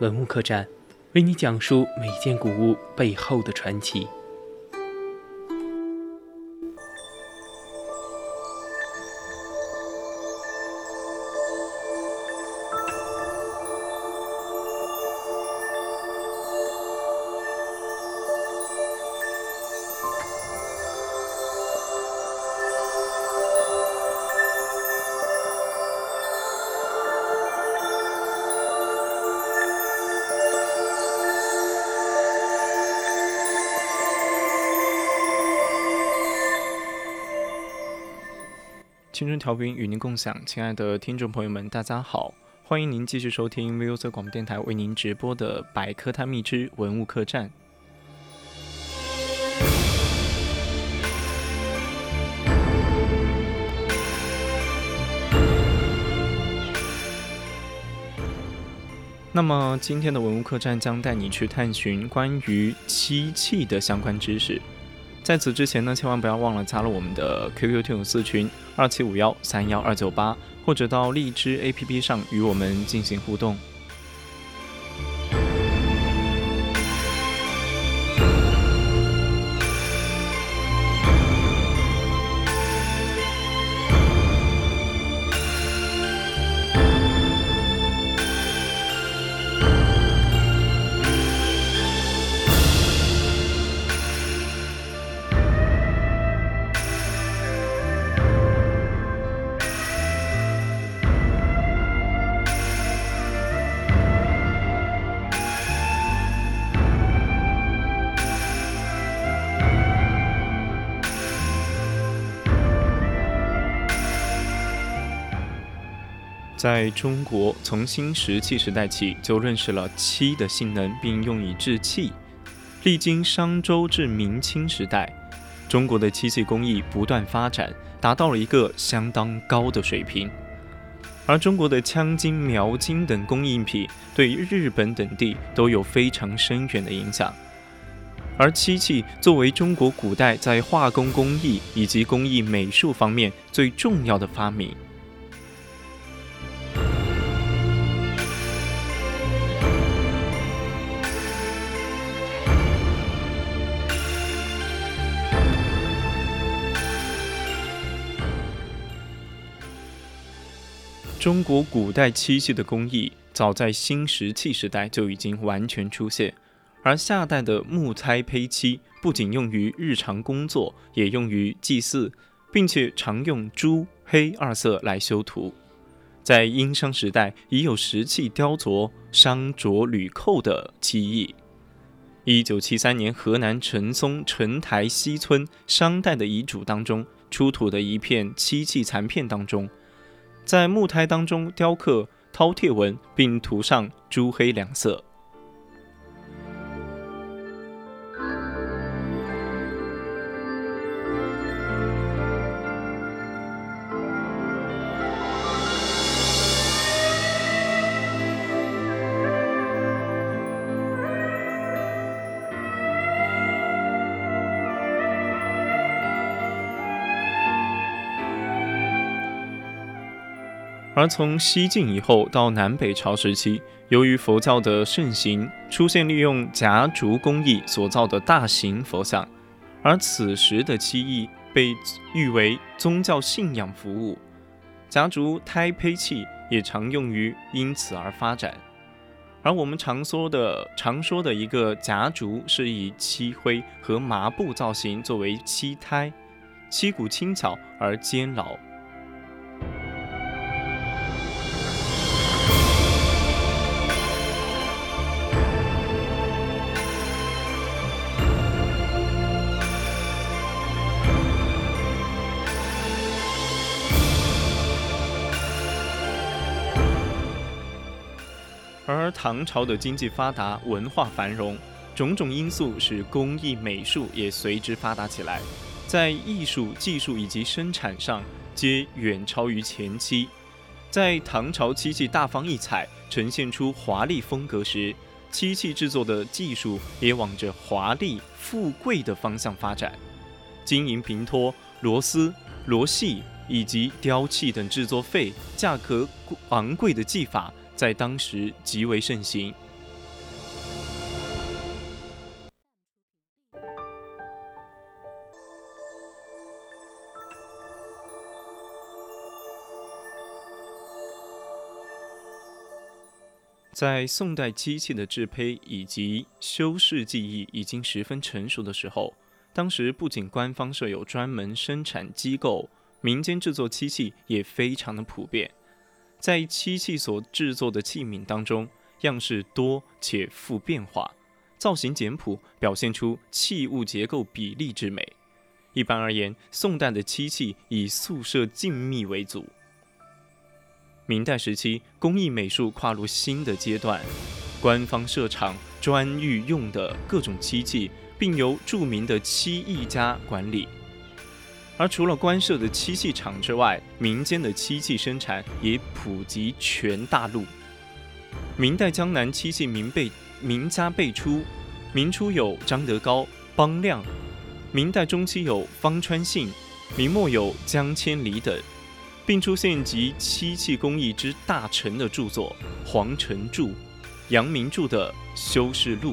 文物客栈，为你讲述每件古物背后的传奇。青春调频与您共享，亲爱的听众朋友们，大家好，欢迎您继续收听 v o c 广播电台为您直播的《百科探秘之文物客栈》。那么今天的文物客栈将带你去探寻关于漆器的相关知识。在此之前呢，千万不要忘了加入我们的 QQ 听友四群二七五幺三幺二九八，或者到荔枝 APP 上与我们进行互动。在中国，从新石器时代起就认识了漆的性能，并用以制器。历经商周至明清时代，中国的漆器工艺不断发展，达到了一个相当高的水平。而中国的枪金、描金等工艺品，对日本等地都有非常深远的影响。而漆器作为中国古代在化工工艺以及工艺美术方面最重要的发明。中国古代漆器的工艺，早在新石器时代就已经完全出现。而夏代的木胎胚漆不仅用于日常工作，也用于祭祀，并且常用朱黑二色来修图。在殷商时代，已有石器雕琢商琢铝扣的漆艺。一九七三年，河南陈松陈台西村商代的遗嘱当中出土的一片漆器残片当中。在木胎当中雕刻饕餮纹，并涂上朱黑两色。而从西晋以后到南北朝时期，由于佛教的盛行，出现利用夹竹工艺所造的大型佛像，而此时的漆艺被誉为宗教信仰服务，夹竹胎胚器也常用于因此而发展。而我们常说的常说的一个夹竹，是以漆灰和麻布造型作为漆胎，漆骨轻巧而坚牢。而唐朝的经济发达，文化繁荣，种种因素使工艺美术也随之发达起来，在艺术、技术以及生产上皆远超于前期。在唐朝漆器大放异彩，呈现出华丽风格时，漆器制作的技术也往着华丽、富贵的方向发展。金银平托、螺丝、螺细以及雕器等制作费价格昂贵的技法。在当时极为盛行。在宋代机器的制胚以及修饰技艺已经十分成熟的时候，当时不仅官方设有专门生产机构，民间制作漆器也非常的普遍。在漆器所制作的器皿当中，样式多且富变化，造型简朴，表现出器物结构比例之美。一般而言，宋代的漆器以素色静谧为主。明代时期，工艺美术跨入新的阶段，官方设厂专御用的各种漆器，并由著名的漆艺家管理。而除了官设的漆器厂之外，民间的漆器生产也普及全大陆。明代江南漆器名辈名家辈出，明初有张德高、邦亮，明代中期有方川信，明末有江千里等，并出现集漆器工艺之大成的著作，黄承著、杨明著的《修饰录》。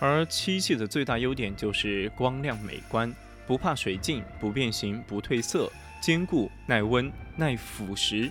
而漆器的最大优点就是光亮美观，不怕水浸，不变形，不褪色，坚固耐温耐腐蚀。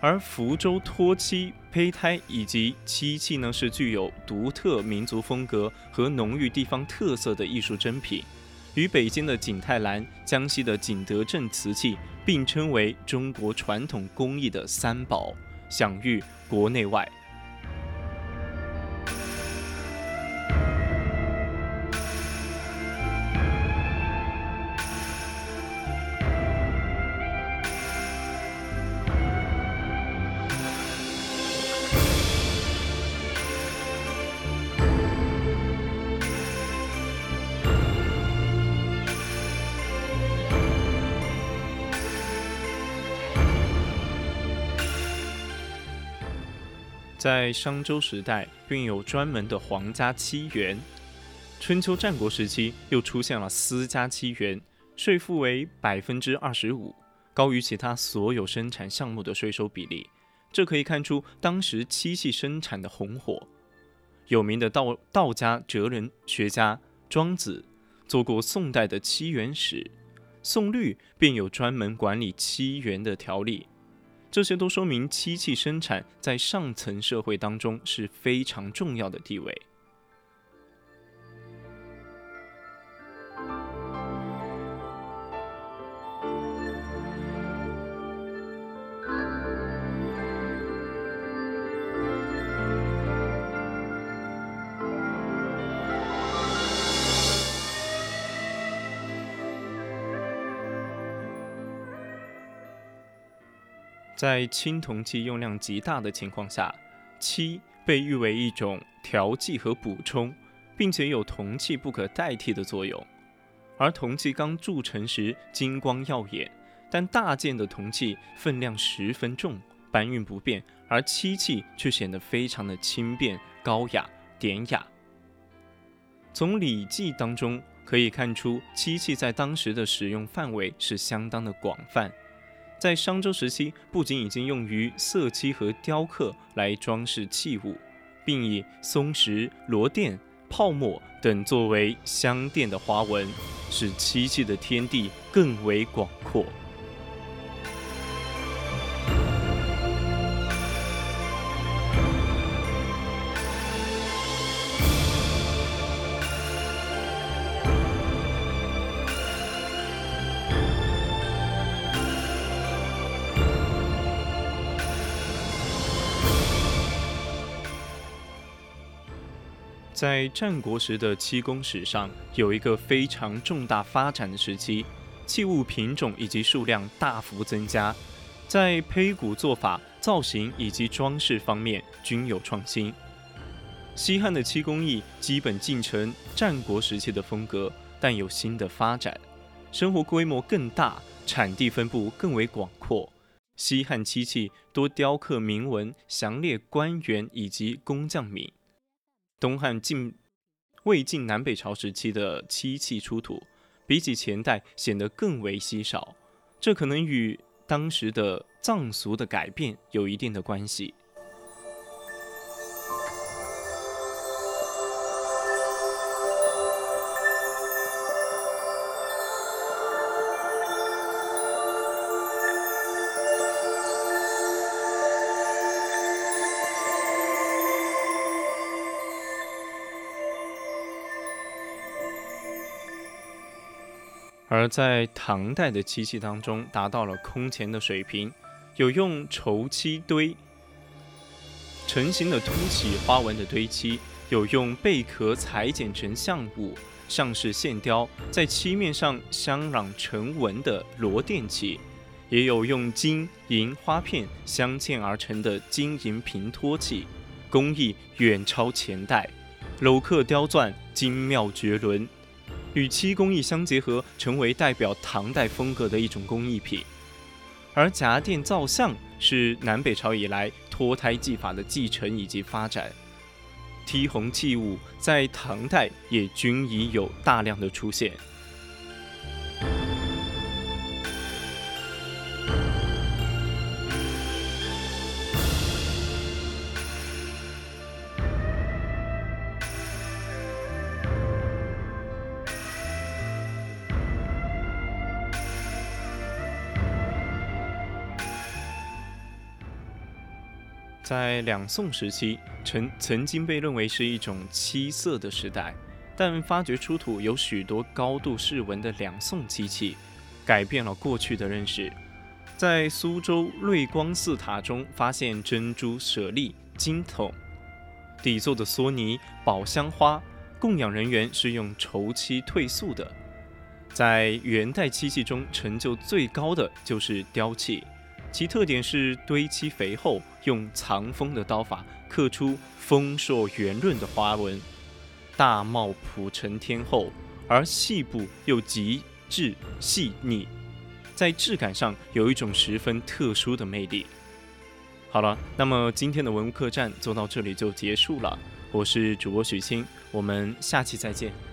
而福州脱漆胚胎以及漆器呢，是具有独特民族风格和浓郁地方特色的艺术珍品，与北京的景泰蓝、江西的景德镇瓷器并称为中国传统工艺的三宝，享誉国内外。在商周时代，并有专门的皇家漆园；春秋战国时期，又出现了私家漆园，税负为百分之二十五，高于其他所有生产项目的税收比例。这可以看出当时漆器生产的红火。有名的道道家哲人学家庄子做过宋代的漆园史，宋律便有专门管理漆园的条例。这些都说明漆器生产在上层社会当中是非常重要的地位。在青铜器用量极大的情况下，漆被誉为一种调剂和补充，并且有铜器不可代替的作用。而铜器刚铸成时金光耀眼，但大件的铜器分量十分重，搬运不便，而漆器却显得非常的轻便、高雅、典雅。从《礼记》当中可以看出，漆器在当时的使用范围是相当的广泛。在商周时期，不仅已经用于色漆和雕刻来装饰器物，并以松石、螺钿、泡沫等作为镶垫的花纹，使漆器的天地更为广阔。在战国时的漆工史上，有一个非常重大发展的时期，器物品种以及数量大幅增加，在胚骨做法、造型以及装饰方面均有创新。西汉的漆工艺基本继承战国时期的风格，但有新的发展，生活规模更大，产地分布更为广阔。西汉漆器多雕刻铭文，详列官员以及工匠名。东汉晋、魏晋南北朝时期的漆器出土，比起前代显得更为稀少，这可能与当时的藏俗的改变有一定的关系。而在唐代的漆器当中，达到了空前的水平，有用绸漆堆成型的凸起花纹的堆漆，有用贝壳裁剪成像物上式线雕，在漆面上镶染成纹的螺钿漆，也有用金银花片镶嵌而成的金银平托器，工艺远超前代，镂刻雕钻精妙绝伦。与漆工艺相结合，成为代表唐代风格的一种工艺品。而夹垫造像是南北朝以来脱胎技法的继承以及发展。剔红器物在唐代也均已有大量的出现。在两宋时期，曾曾经被认为是一种漆色的时代，但发掘出土有许多高度饰纹的两宋漆器，改变了过去的认识。在苏州瑞光寺塔中发现珍珠舍利金筒，底座的梭尼宝香花，供养人员是用绸漆褪素的。在元代漆器中，成就最高的就是雕器。其特点是堆漆肥厚，用藏锋的刀法刻出丰硕圆润的花纹，大貌朴成天后，而细部又极致细腻，在质感上有一种十分特殊的魅力。好了，那么今天的文物客栈做到这里就结束了。我是主播许昕，我们下期再见。